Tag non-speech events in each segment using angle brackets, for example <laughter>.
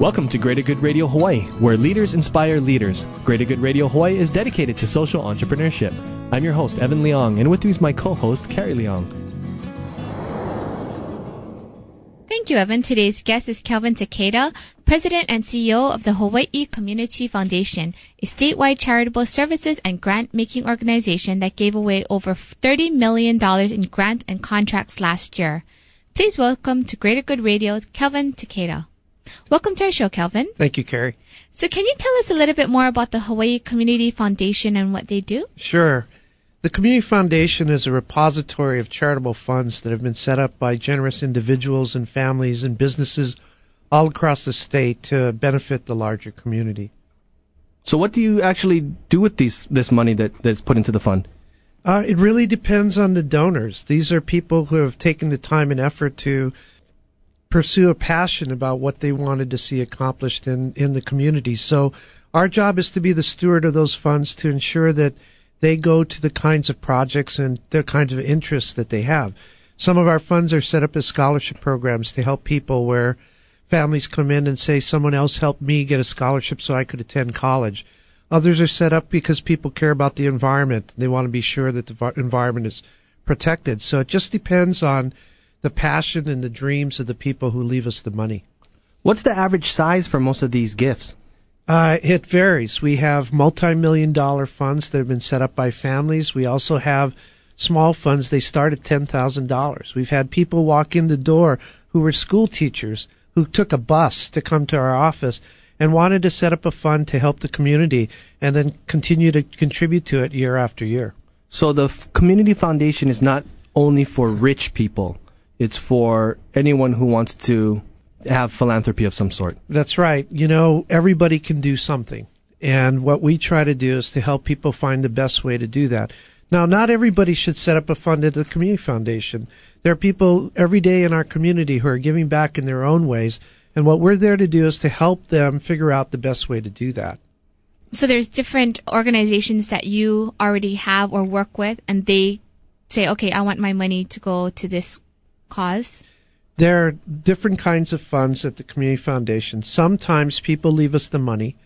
Welcome to Greater Good Radio Hawaii, where leaders inspire leaders. Greater Good Radio Hawaii is dedicated to social entrepreneurship. I'm your host, Evan Leong, and with me is my co host, Carrie Leong. Thank you, Evan. Today's guest is Kelvin Taketa, President and CEO of the Hawaii Community Foundation, a statewide charitable services and grant making organization that gave away over $30 million in grants and contracts last year. Please welcome to Greater Good Radio, Kelvin Taketa. Welcome to our show, Kelvin. Thank you, Carrie. So, can you tell us a little bit more about the Hawaii Community Foundation and what they do? Sure. The Community Foundation is a repository of charitable funds that have been set up by generous individuals and families and businesses all across the state to benefit the larger community. So, what do you actually do with these this money that, that's put into the fund? Uh, it really depends on the donors. These are people who have taken the time and effort to pursue a passion about what they wanted to see accomplished in, in the community. So our job is to be the steward of those funds to ensure that they go to the kinds of projects and the kinds of interests that they have. Some of our funds are set up as scholarship programs to help people where families come in and say someone else helped me get a scholarship so I could attend college. Others are set up because people care about the environment. They want to be sure that the environment is protected. So it just depends on the passion and the dreams of the people who leave us the money. What's the average size for most of these gifts? Uh, it varies. We have multi-million dollar funds that have been set up by families. We also have small funds. They start at $10,000. We've had people walk in the door who were school teachers who took a bus to come to our office and wanted to set up a fund to help the community and then continue to contribute to it year after year. So the f- community foundation is not only for rich people. It's for anyone who wants to have philanthropy of some sort. That's right. You know, everybody can do something. And what we try to do is to help people find the best way to do that. Now, not everybody should set up a fund at the community foundation. There are people every day in our community who are giving back in their own ways. And what we're there to do is to help them figure out the best way to do that. So there's different organizations that you already have or work with and they say, okay, I want my money to go to this cause? There are different kinds of funds at the Community Foundation. Sometimes people leave us the money,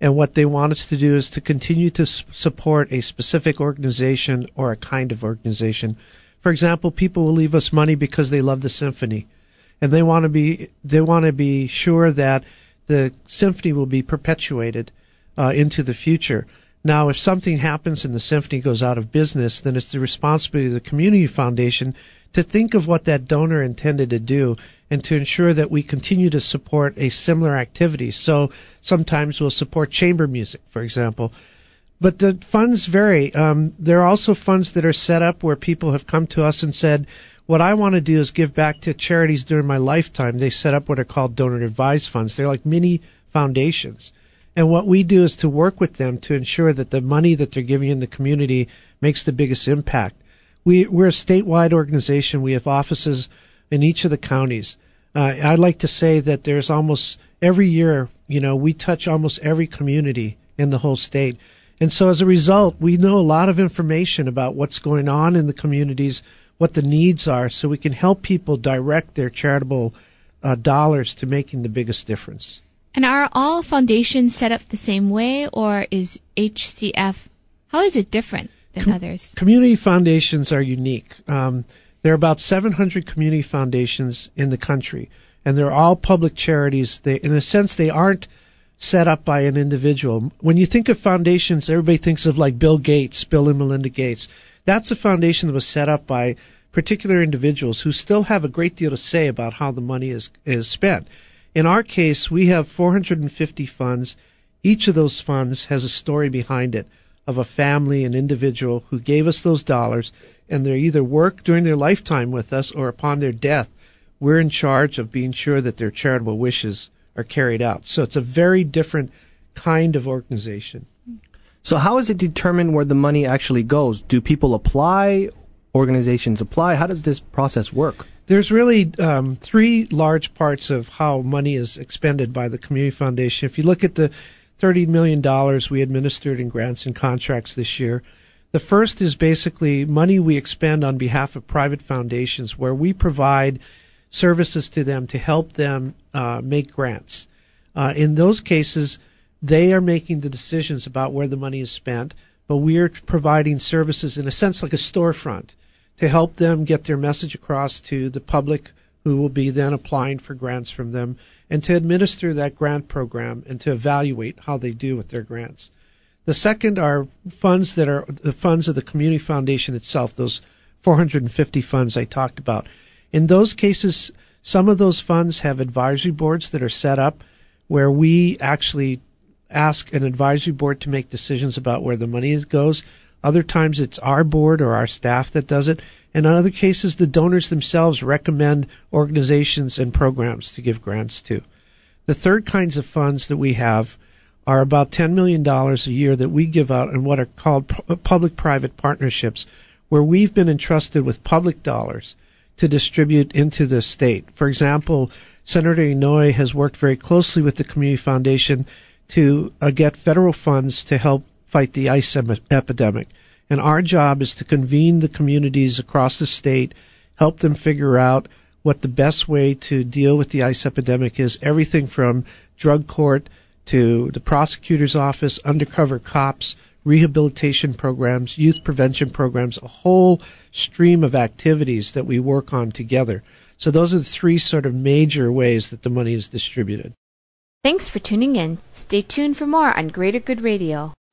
and what they want us to do is to continue to support a specific organization or a kind of organization. For example, people will leave us money because they love the symphony, and they want to be they want to be sure that the symphony will be perpetuated uh, into the future. Now, if something happens and the symphony goes out of business, then it's the responsibility of the community foundation to think of what that donor intended to do and to ensure that we continue to support a similar activity. So sometimes we'll support chamber music, for example. But the funds vary. Um, there are also funds that are set up where people have come to us and said, what I want to do is give back to charities during my lifetime. They set up what are called donor advised funds. They're like mini foundations. And what we do is to work with them to ensure that the money that they're giving in the community makes the biggest impact. We, we're a statewide organization. We have offices in each of the counties. Uh, I'd like to say that there's almost every year, you know, we touch almost every community in the whole state. And so as a result, we know a lot of information about what's going on in the communities, what the needs are, so we can help people direct their charitable uh, dollars to making the biggest difference. And are all foundations set up the same way, or is HCF, how is it different? than Com- others? Community foundations are unique. Um, there are about 700 community foundations in the country, and they're all public charities. They, in a sense, they aren't set up by an individual. When you think of foundations, everybody thinks of like Bill Gates, Bill and Melinda Gates. That's a foundation that was set up by particular individuals who still have a great deal to say about how the money is, is spent. In our case, we have 450 funds. Each of those funds has a story behind it of a family, an individual who gave us those dollars, and they either work during their lifetime with us or upon their death, we're in charge of being sure that their charitable wishes are carried out. So it's a very different kind of organization. So how is it determined where the money actually goes? Do people apply? Organizations apply? How does this process work? There's really um, three large parts of how money is expended by the Community Foundation. If you look at the $30 million we administered in grants and contracts this year, the first is basically money we expend on behalf of private foundations where we provide services to them to help them uh, make grants. Uh, in those cases, they are making the decisions about where the money is spent, but we are providing services in a sense like a storefront to help them get their message across to the public who will be then applying for grants from them and to administer that grant program and to evaluate how they do with their grants. The second are funds that are the funds of the community foundation itself, those 450 funds I talked about. In those cases, some of those funds have advisory boards that are set up where we actually ask an advisory board to make decisions about where the money goes. Other times it's our board or our staff that does it. And in other cases, the donors themselves recommend organizations and programs to give grants to. The third kinds of funds that we have are about $10 million a year that we give out in what are called public private partnerships, where we've been entrusted with public dollars to distribute into the state. For example, Senator Inouye has worked very closely with the Community Foundation to uh, get federal funds to help fight the ice em- epidemic. And our job is to convene the communities across the state, help them figure out what the best way to deal with the ice epidemic is. Everything from drug court to the prosecutor's office, undercover cops, rehabilitation programs, youth prevention programs, a whole stream of activities that we work on together. So those are the three sort of major ways that the money is distributed. Thanks for tuning in. Stay tuned for more on Greater Good Radio.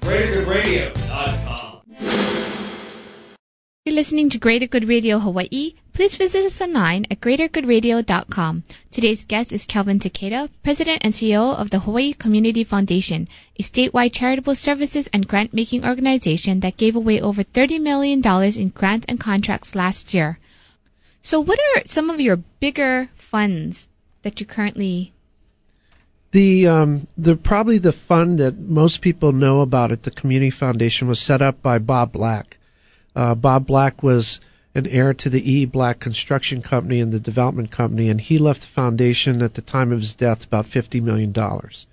greatergoodradio.com. You're listening to Greater Good Radio Hawaii. Please visit us online at greatergoodradio.com. Today's guest is Kelvin Taketa, President and CEO of the Hawaii Community Foundation, a statewide charitable services and grant making organization that gave away over $30 million in grants and contracts last year. So what are some of your bigger funds that you currently The um, the probably the fund that most people know about at the Community Foundation was set up by Bob Black. Uh, Bob Black was an heir to the E. Black Construction Company and the Development Company, and he left the foundation at the time of his death about fifty million dollars.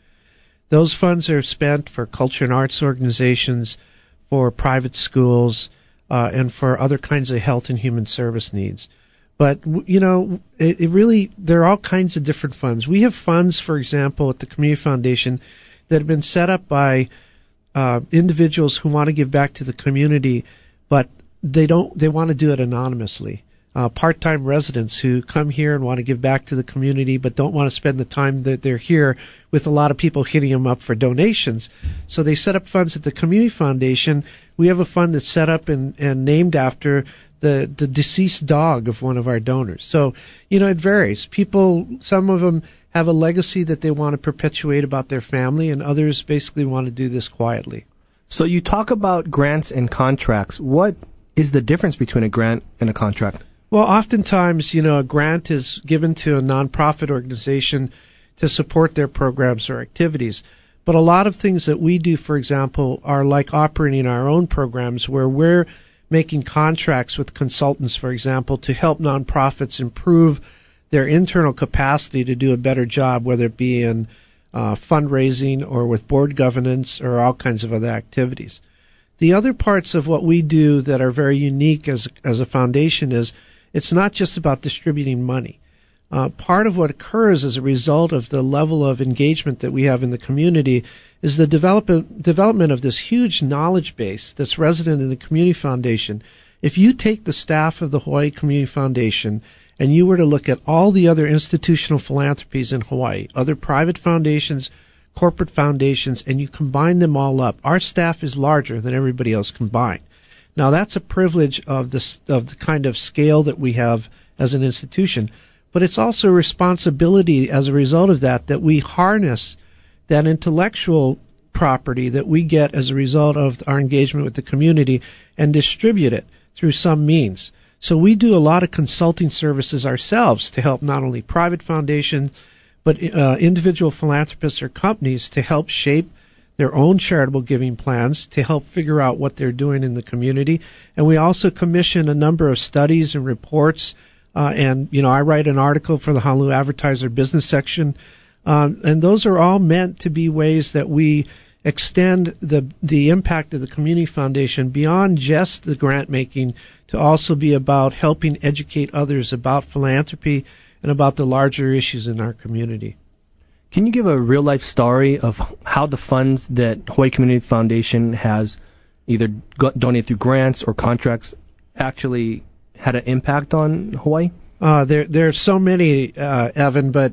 Those funds are spent for culture and arts organizations, for private schools, uh, and for other kinds of health and human service needs. But you know, it, it really there are all kinds of different funds. We have funds, for example, at the Community Foundation that have been set up by uh, individuals who want to give back to the community, but they don't. They want to do it anonymously. Uh, part-time residents who come here and want to give back to the community, but don't want to spend the time that they're here with a lot of people hitting them up for donations. So they set up funds at the Community Foundation. We have a fund that's set up and, and named after the the deceased dog of one of our donors. So you know it varies. People, some of them have a legacy that they want to perpetuate about their family, and others basically want to do this quietly. So you talk about grants and contracts. What is the difference between a grant and a contract? Well, oftentimes, you know, a grant is given to a nonprofit organization to support their programs or activities. But a lot of things that we do, for example, are like operating our own programs where we're making contracts with consultants, for example, to help nonprofits improve their internal capacity to do a better job, whether it be in uh, fundraising or with board governance or all kinds of other activities. The other parts of what we do that are very unique as as a foundation is it's not just about distributing money. Uh, part of what occurs as a result of the level of engagement that we have in the community is the development development of this huge knowledge base that's resident in the community foundation. If you take the staff of the Hawaii Community Foundation and you were to look at all the other institutional philanthropies in Hawaii, other private foundations, corporate foundations, and you combine them all up, our staff is larger than everybody else combined. Now that's a privilege of the of the kind of scale that we have as an institution, but it's also a responsibility as a result of that that we harness that intellectual property that we get as a result of our engagement with the community and distribute it through some means. So we do a lot of consulting services ourselves to help not only private foundations, but uh, individual philanthropists or companies to help shape their own charitable giving plans to help figure out what they're doing in the community. And we also commission a number of studies and reports. Uh, and, you know, I write an article for the Honolulu Advertiser business section. Um, and those are all meant to be ways that we extend the the impact of the community foundation beyond just the grant making to also be about helping educate others about philanthropy and about the larger issues in our community. Can you give a real life story of how the funds that Hawaii Community Foundation has either donated through grants or contracts actually had an impact on Hawaii? Uh, there, there are so many, uh, Evan, but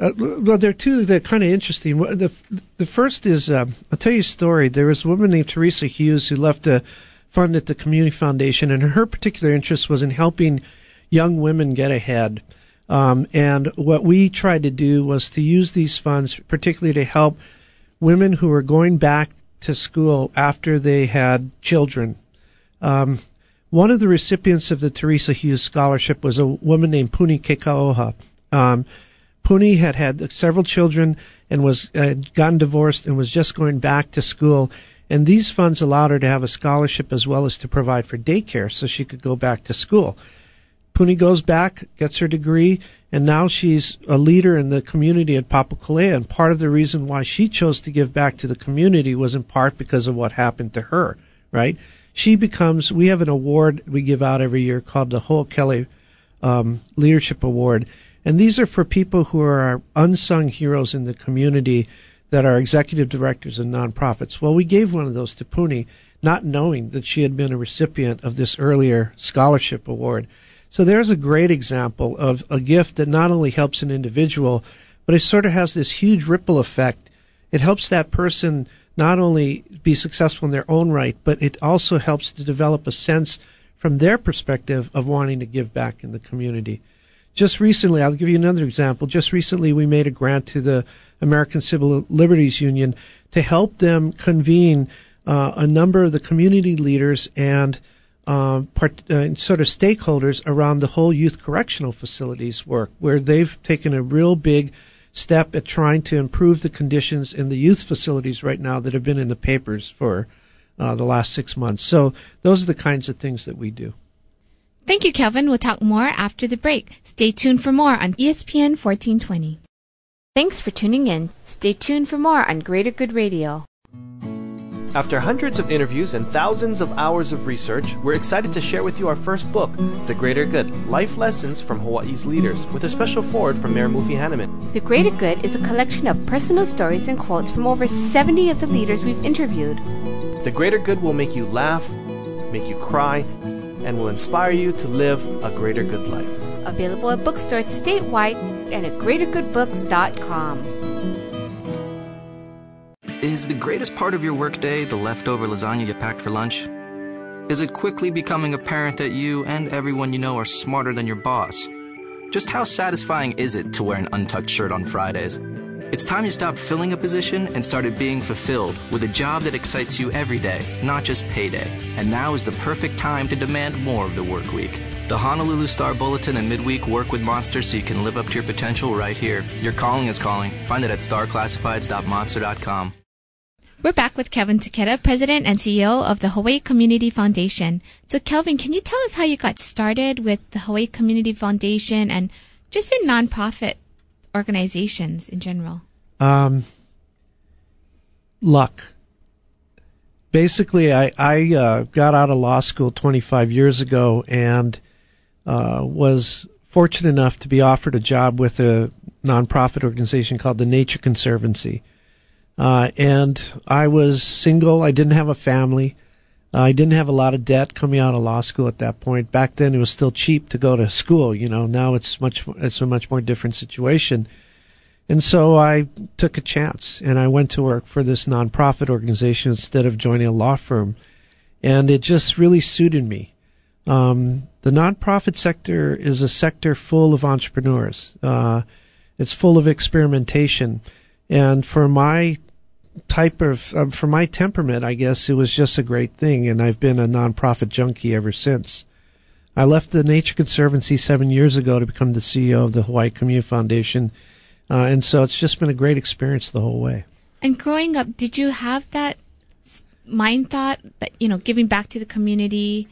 uh, well, there are two that are kind of interesting. The the first is uh, I'll tell you a story. There was a woman named Teresa Hughes who left a fund at the Community Foundation, and her particular interest was in helping young women get ahead. Um, and what we tried to do was to use these funds, particularly to help women who were going back to school after they had children. Um, one of the recipients of the Teresa Hughes Scholarship was a woman named Puni Kekauoha. Um, Puni had had several children and was uh, gotten divorced and was just going back to school. And these funds allowed her to have a scholarship as well as to provide for daycare so she could go back to school. Puni goes back, gets her degree, and now she's a leader in the community at Papakolea. And part of the reason why she chose to give back to the community was in part because of what happened to her, right? She becomes, we have an award we give out every year called the Ho'okele um, Leadership Award and these are for people who are unsung heroes in the community that are executive directors of nonprofits. Well, we gave one of those to Puni, not knowing that she had been a recipient of this earlier scholarship award. So there's a great example of a gift that not only helps an individual, but it sort of has this huge ripple effect. It helps that person not only be successful in their own right, but it also helps to develop a sense from their perspective of wanting to give back in the community. Just recently, I'll give you another example. Just recently, we made a grant to the American Civil Liberties Union to help them convene uh, a number of the community leaders and uh, part, uh, sort of stakeholders around the whole youth correctional facilities work, where they've taken a real big step at trying to improve the conditions in the youth facilities right now that have been in the papers for uh, the last six months. So those are the kinds of things that we do. Thank you, Kelvin. We'll talk more after the break. Stay tuned for more on ESPN 1420. Thanks for tuning in. Stay tuned for more on Greater Good Radio. After hundreds of interviews and thousands of hours of research, we're excited to share with you our first book, The Greater Good Life Lessons from Hawaii's Leaders, with a special foreword from Mayor Mufi Hannemann. The Greater Good is a collection of personal stories and quotes from over 70 of the leaders we've interviewed. The Greater Good will make you laugh, make you cry, and will inspire you to live a greater good life. Available at bookstores statewide and at greatergoodbooks.com. Is the greatest part of your workday the leftover lasagna you packed for lunch? Is it quickly becoming apparent that you and everyone you know are smarter than your boss? Just how satisfying is it to wear an untucked shirt on Fridays? It's time you stopped filling a position and started being fulfilled with a job that excites you every day, not just payday. And now is the perfect time to demand more of the work week. The Honolulu Star Bulletin and Midweek work with Monster so you can live up to your potential right here. Your calling is calling. Find it at starclassifieds.monster.com. We're back with Kelvin Taketa, President and CEO of the Hawaii Community Foundation. So, Kelvin, can you tell us how you got started with the Hawaii Community Foundation and just in nonprofit organizations in general? Um, luck. Basically, I, I uh, got out of law school 25 years ago and uh, was fortunate enough to be offered a job with a nonprofit organization called the Nature Conservancy. Uh, and I was single. I didn't have a family. I didn't have a lot of debt coming out of law school at that point. Back then, it was still cheap to go to school. You know, now it's much it's a much more different situation. And so I took a chance and I went to work for this nonprofit organization instead of joining a law firm. And it just really suited me. Um, the nonprofit sector is a sector full of entrepreneurs. Uh, it's full of experimentation. And for my type of, uh, for my temperament, I guess it was just a great thing. And I've been a nonprofit junkie ever since. I left the Nature Conservancy seven years ago to become the CEO of the Hawaii Community Foundation uh, and so it's just been a great experience the whole way. And growing up, did you have that mind thought that, you know, giving back to the community,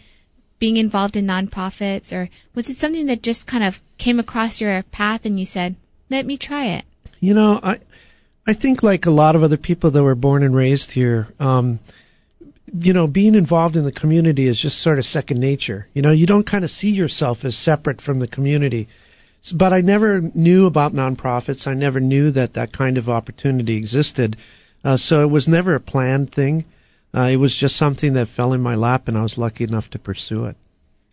being involved in nonprofits, or was it something that just kind of came across your path and you said, let me try it? You know, I, I think like a lot of other people that were born and raised here, um, you know, being involved in the community is just sort of second nature. You know, you don't kind of see yourself as separate from the community but I never knew about nonprofits. I never knew that that kind of opportunity existed. Uh, so it was never a planned thing. Uh, it was just something that fell in my lap, and I was lucky enough to pursue it.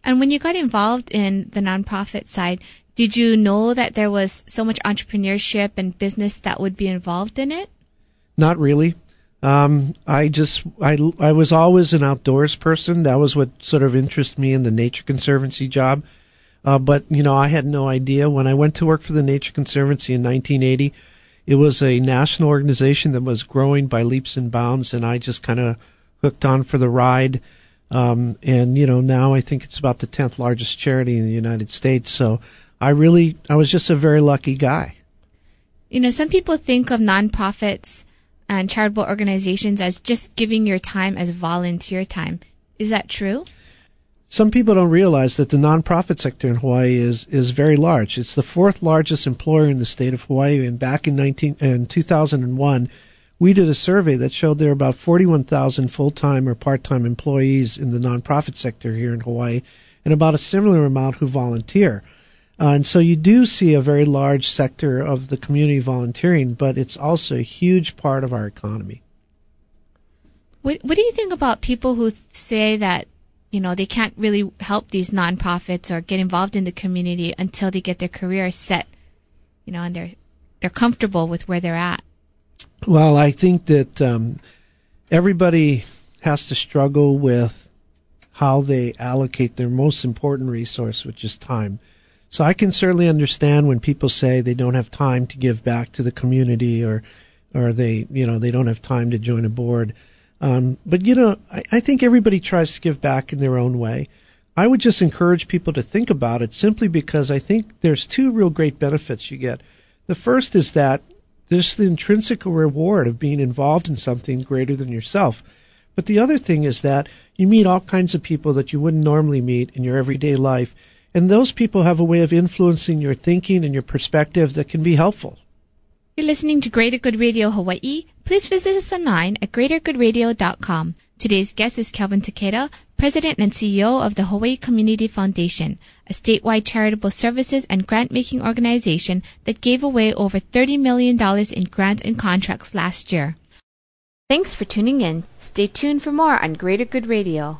And when you got involved in the nonprofit side, did you know that there was so much entrepreneurship and business that would be involved in it? Not really. Um, I just I I was always an outdoors person. That was what sort of interested me in the Nature Conservancy job. Uh, but you know, I had no idea when I went to work for the Nature Conservancy in 1980. It was a national organization that was growing by leaps and bounds, and I just kind of hooked on for the ride. Um, and you know, now I think it's about the 10th largest charity in the United States. So I really, I was just a very lucky guy. You know, some people think of nonprofits and charitable organizations as just giving your time as volunteer time. Is that true? Some people don't realize that the nonprofit sector in Hawaii is, is very large. It's the fourth largest employer in the state of Hawaii. And back in 19, in 2001, we did a survey that showed there are about 41,000 full-time or part-time employees in the nonprofit sector here in Hawaii and about a similar amount who volunteer. Uh, and so you do see a very large sector of the community volunteering, but it's also a huge part of our economy. What, what do you think about people who say that you know, they can't really help these nonprofits or get involved in the community until they get their career set, you know, and they're they're comfortable with where they're at. Well, I think that um, everybody has to struggle with how they allocate their most important resource, which is time. So I can certainly understand when people say they don't have time to give back to the community or or they, you know, they don't have time to join a board. Um, but you know, I, I think everybody tries to give back in their own way. I would just encourage people to think about it simply because I think there's two real great benefits you get. The first is that there's the intrinsic reward of being involved in something greater than yourself. But the other thing is that you meet all kinds of people that you wouldn't normally meet in your everyday life. And those people have a way of influencing your thinking and your perspective that can be helpful. You're listening to Greater Good Radio Hawaii. Please visit us online at greatergoodradio.com. Today's guest is Kelvin Taketa, President and CEO of the Hawaii Community Foundation, a statewide charitable services and grant making organization that gave away over $30 million in grants and contracts last year. Thanks for tuning in. Stay tuned for more on Greater Good Radio.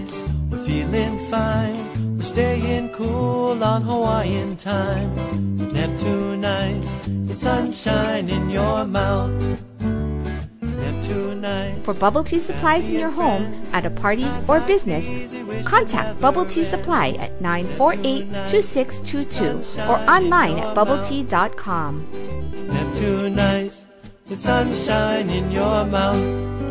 feeling fine. We're staying cool on Hawaiian time. Neptune ice, it's sunshine in your mouth. For bubble tea supplies in your home, at a party, or business, contact Bubble Tea Supply at 948-2622 or online at bubbletea.com. Neptune Ice, the sunshine in your mouth.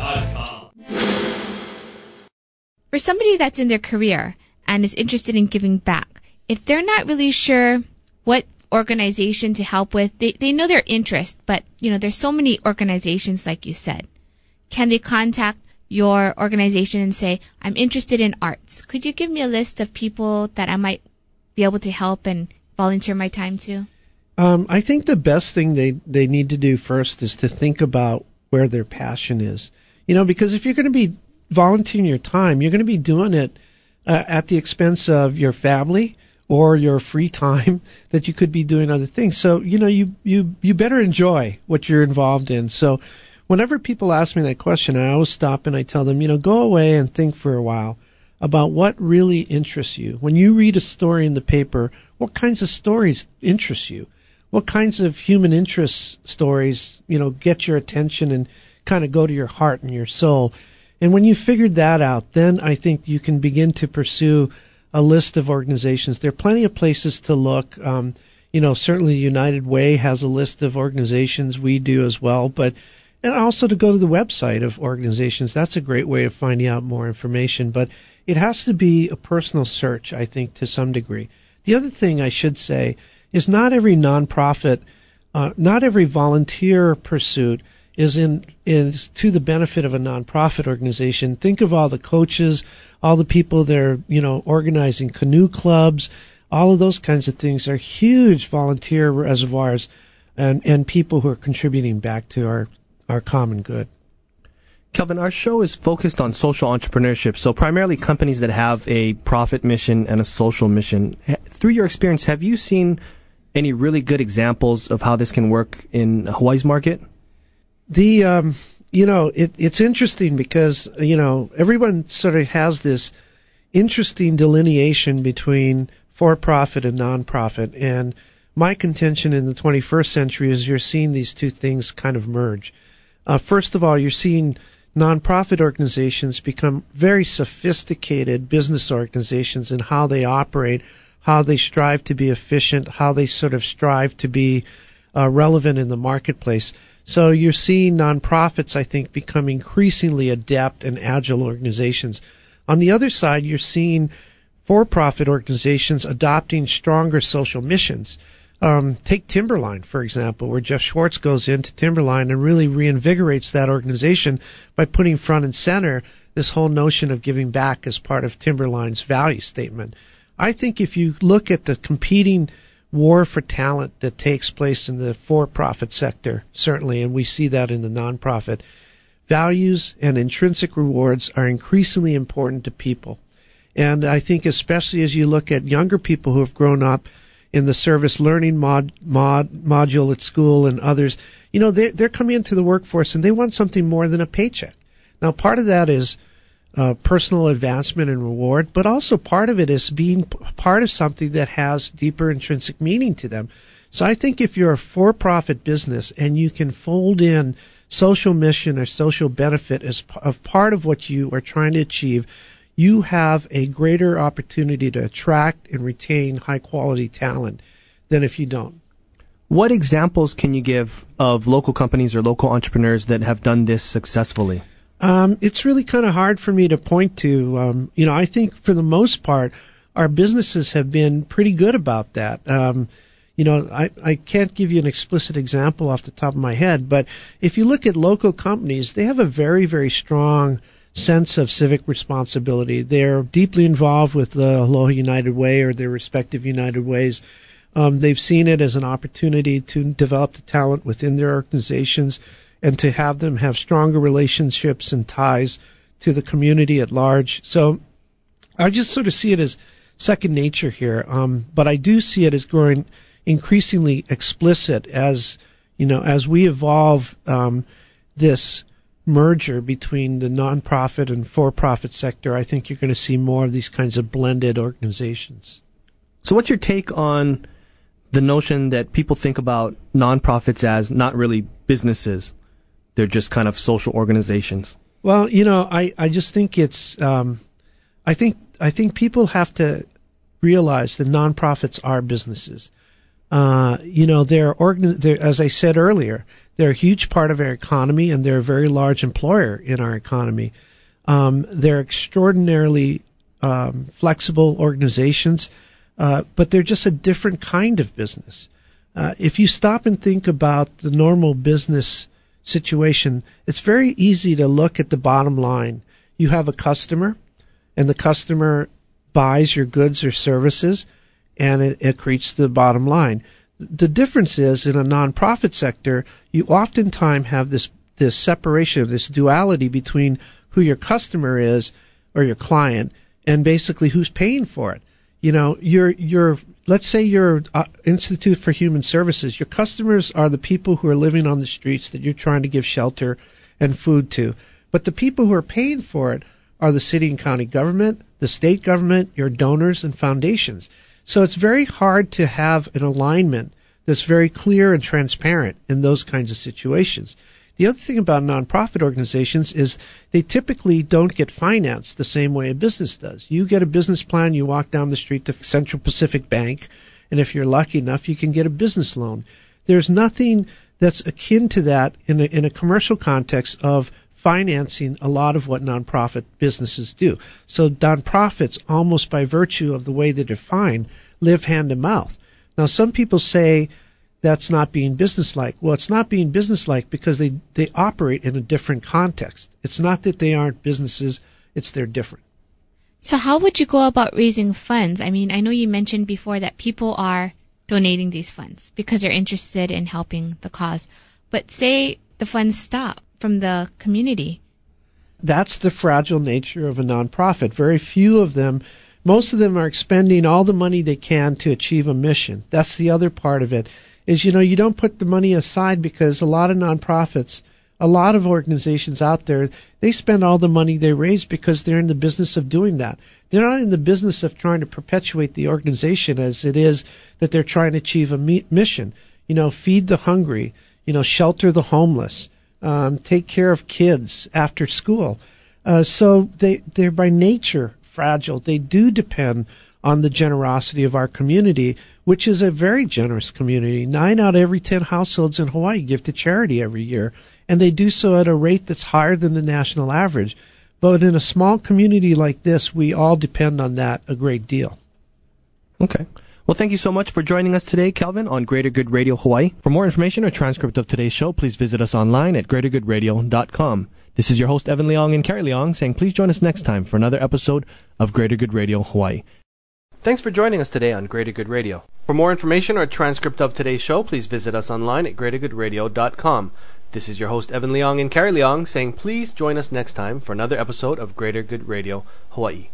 For somebody that's in their career and is interested in giving back, if they're not really sure what organization to help with, they, they know their interest, but you know, there's so many organizations like you said. Can they contact your organization and say, I'm interested in arts. Could you give me a list of people that I might be able to help and volunteer my time to? Um, I think the best thing they, they need to do first is to think about where their passion is. You know, because if you're going to be volunteering your time, you're going to be doing it uh, at the expense of your family or your free time <laughs> that you could be doing other things. So, you know, you, you, you better enjoy what you're involved in. So whenever people ask me that question, I always stop and I tell them, you know, go away and think for a while about what really interests you. When you read a story in the paper, what kinds of stories interest you? What kinds of human interest stories, you know, get your attention and kind of go to your heart and your soul? And when you figured that out, then I think you can begin to pursue a list of organizations. There are plenty of places to look. Um, you know, certainly United Way has a list of organizations. We do as well, but and also to go to the website of organizations. That's a great way of finding out more information. But it has to be a personal search, I think, to some degree. The other thing I should say is not every nonprofit, uh, not every volunteer pursuit is in is to the benefit of a nonprofit organization. Think of all the coaches, all the people that are you know organizing canoe clubs, all of those kinds of things are huge volunteer reservoirs, and and people who are contributing back to our our common good. Kelvin, our show is focused on social entrepreneurship, so primarily companies that have a profit mission and a social mission. Through your experience, have you seen any really good examples of how this can work in Hawaii's market? The um, you know it, it's interesting because you know everyone sort of has this interesting delineation between for-profit and non-profit, and my contention in the 21st century is you're seeing these two things kind of merge. Uh, first of all, you're seeing nonprofit organizations become very sophisticated business organizations in how they operate, how they strive to be efficient, how they sort of strive to be uh, relevant in the marketplace. So you're seeing nonprofits, I think, become increasingly adept and agile organizations. On the other side, you're seeing for-profit organizations adopting stronger social missions. Um, take Timberland, for example, where Jeff Swartz goes into Timberland and really reinvigorates that organization by putting front and center this whole notion of giving back as part of Timberland's value statement. I think if you look at the competing war for talent that takes place in the for-profit sector, certainly, and we see that in the nonprofit, values and intrinsic rewards are increasingly important to people. And I think especially as you look at younger people who have grown up in the service learning mod, mod module at school and others, you know, they, they're coming into the workforce and they want something more than a paycheck. Now, part of that is uh, personal advancement and reward, but also part of it is being part of something that has deeper intrinsic meaning to them. So I think if you're a for-profit business and you can fold in social mission or social benefit as p- of part of what you are trying to achieve, you have a greater opportunity to attract and retain high quality talent than if you don't. What examples can you give of local companies or local entrepreneurs that have done this successfully? Um, it's really kind of hard for me to point to. Um, you know, I think for the most part, our businesses have been pretty good about that. Um, you know, I, I can't give you an explicit example off the top of my head, but if you look at local companies, they have a very, very strong sense of civic responsibility. They're deeply involved with the Aloha United Way or their respective United Ways. Um, they've seen it as an opportunity to develop the talent within their organizations and to have them have stronger relationships and ties to the community at large. So I just sort of see it as second nature here. Um, but I do see it as growing increasingly explicit as, you know, as we evolve, um, this merger between the nonprofit and for-profit sector, I think you're going to see more of these kinds of blended organizations. So, what's your take on the notion that people think about nonprofits as not really businesses? They're just kind of social organizations. Well, you know, I, I just think it's, um, I think, I think people have to realize that nonprofits are businesses. Uh, you know, they're, organ- they're, as I said earlier, they're a huge part of our economy and they're a very large employer in our economy. Um, they're extraordinarily um, flexible organizations, uh, but they're just a different kind of business. Uh, if you stop and think about the normal business situation, it's very easy to look at the bottom line. You have a customer, and the customer buys your goods or services, and it, it creates the bottom line the difference is in a nonprofit sector, you oftentimes have this this separation, this duality between who your customer is or your client and basically who's paying for it. You know, your your let's say your uh, Institute for Human Services, your customers are the people who are living on the streets that you're trying to give shelter and food to. But the people who are paying for it are the city and county government, the state government, your donors and foundations. So it's very hard to have an alignment that's very clear and transparent in those kinds of situations. The other thing about nonprofit organizations is they typically don't get financed the same way a business does. You get a business plan, you walk down the street to Central Pacific Bank, and if you're lucky enough, you can get a business loan. There's nothing that's akin to that in a, in a commercial context of financing a lot of what nonprofit businesses do. So nonprofits, almost by virtue of the way they're defined, live hand to mouth. Now, some people say that's not being businesslike. Well, it's not being businesslike because they, they operate in a different context. It's not that they aren't businesses, it's they're different. So how would you go about raising funds? I mean, I know you mentioned before that people are donating these funds because they're interested in helping the cause. But say the funds stop from the community. That's the fragile nature of a nonprofit. Very few of them most of them are expending all the money they can to achieve a mission. That's the other part of it. Is you know you don't put the money aside because a lot of nonprofits, a lot of organizations out there, they spend all the money they raise because they're in the business of doing that. They're not in the business of trying to perpetuate the organization as it is that they're trying to achieve a mission. You know, feed the hungry. You know, shelter the homeless. Um, take care of kids after school. Uh, so they they're by nature fragile. They do depend on the generosity of our community, which is a very generous community. Nine out of every 10 households in Hawaii give to charity every year, and they do so at a rate that's higher than the national average. But in a small community like this, we all depend on that a great deal. Okay. Well, thank you so much for joining us today, Kelvin, on Greater Good Radio Hawaii. For more information or transcript of today's show, please visit us online at greatergoodradio.com. This is your host, Evan Leong and Carrie Leong, saying please join us next time for another episode of Greater Good Radio Hawaii. Thanks for joining us today on Greater Good Radio. For more information or a transcript of today's show, please visit us online at greatergoodradio.com. This is your host, Evan Leong and Carrie Leong, saying please join us next time for another episode of Greater Good Radio Hawaii.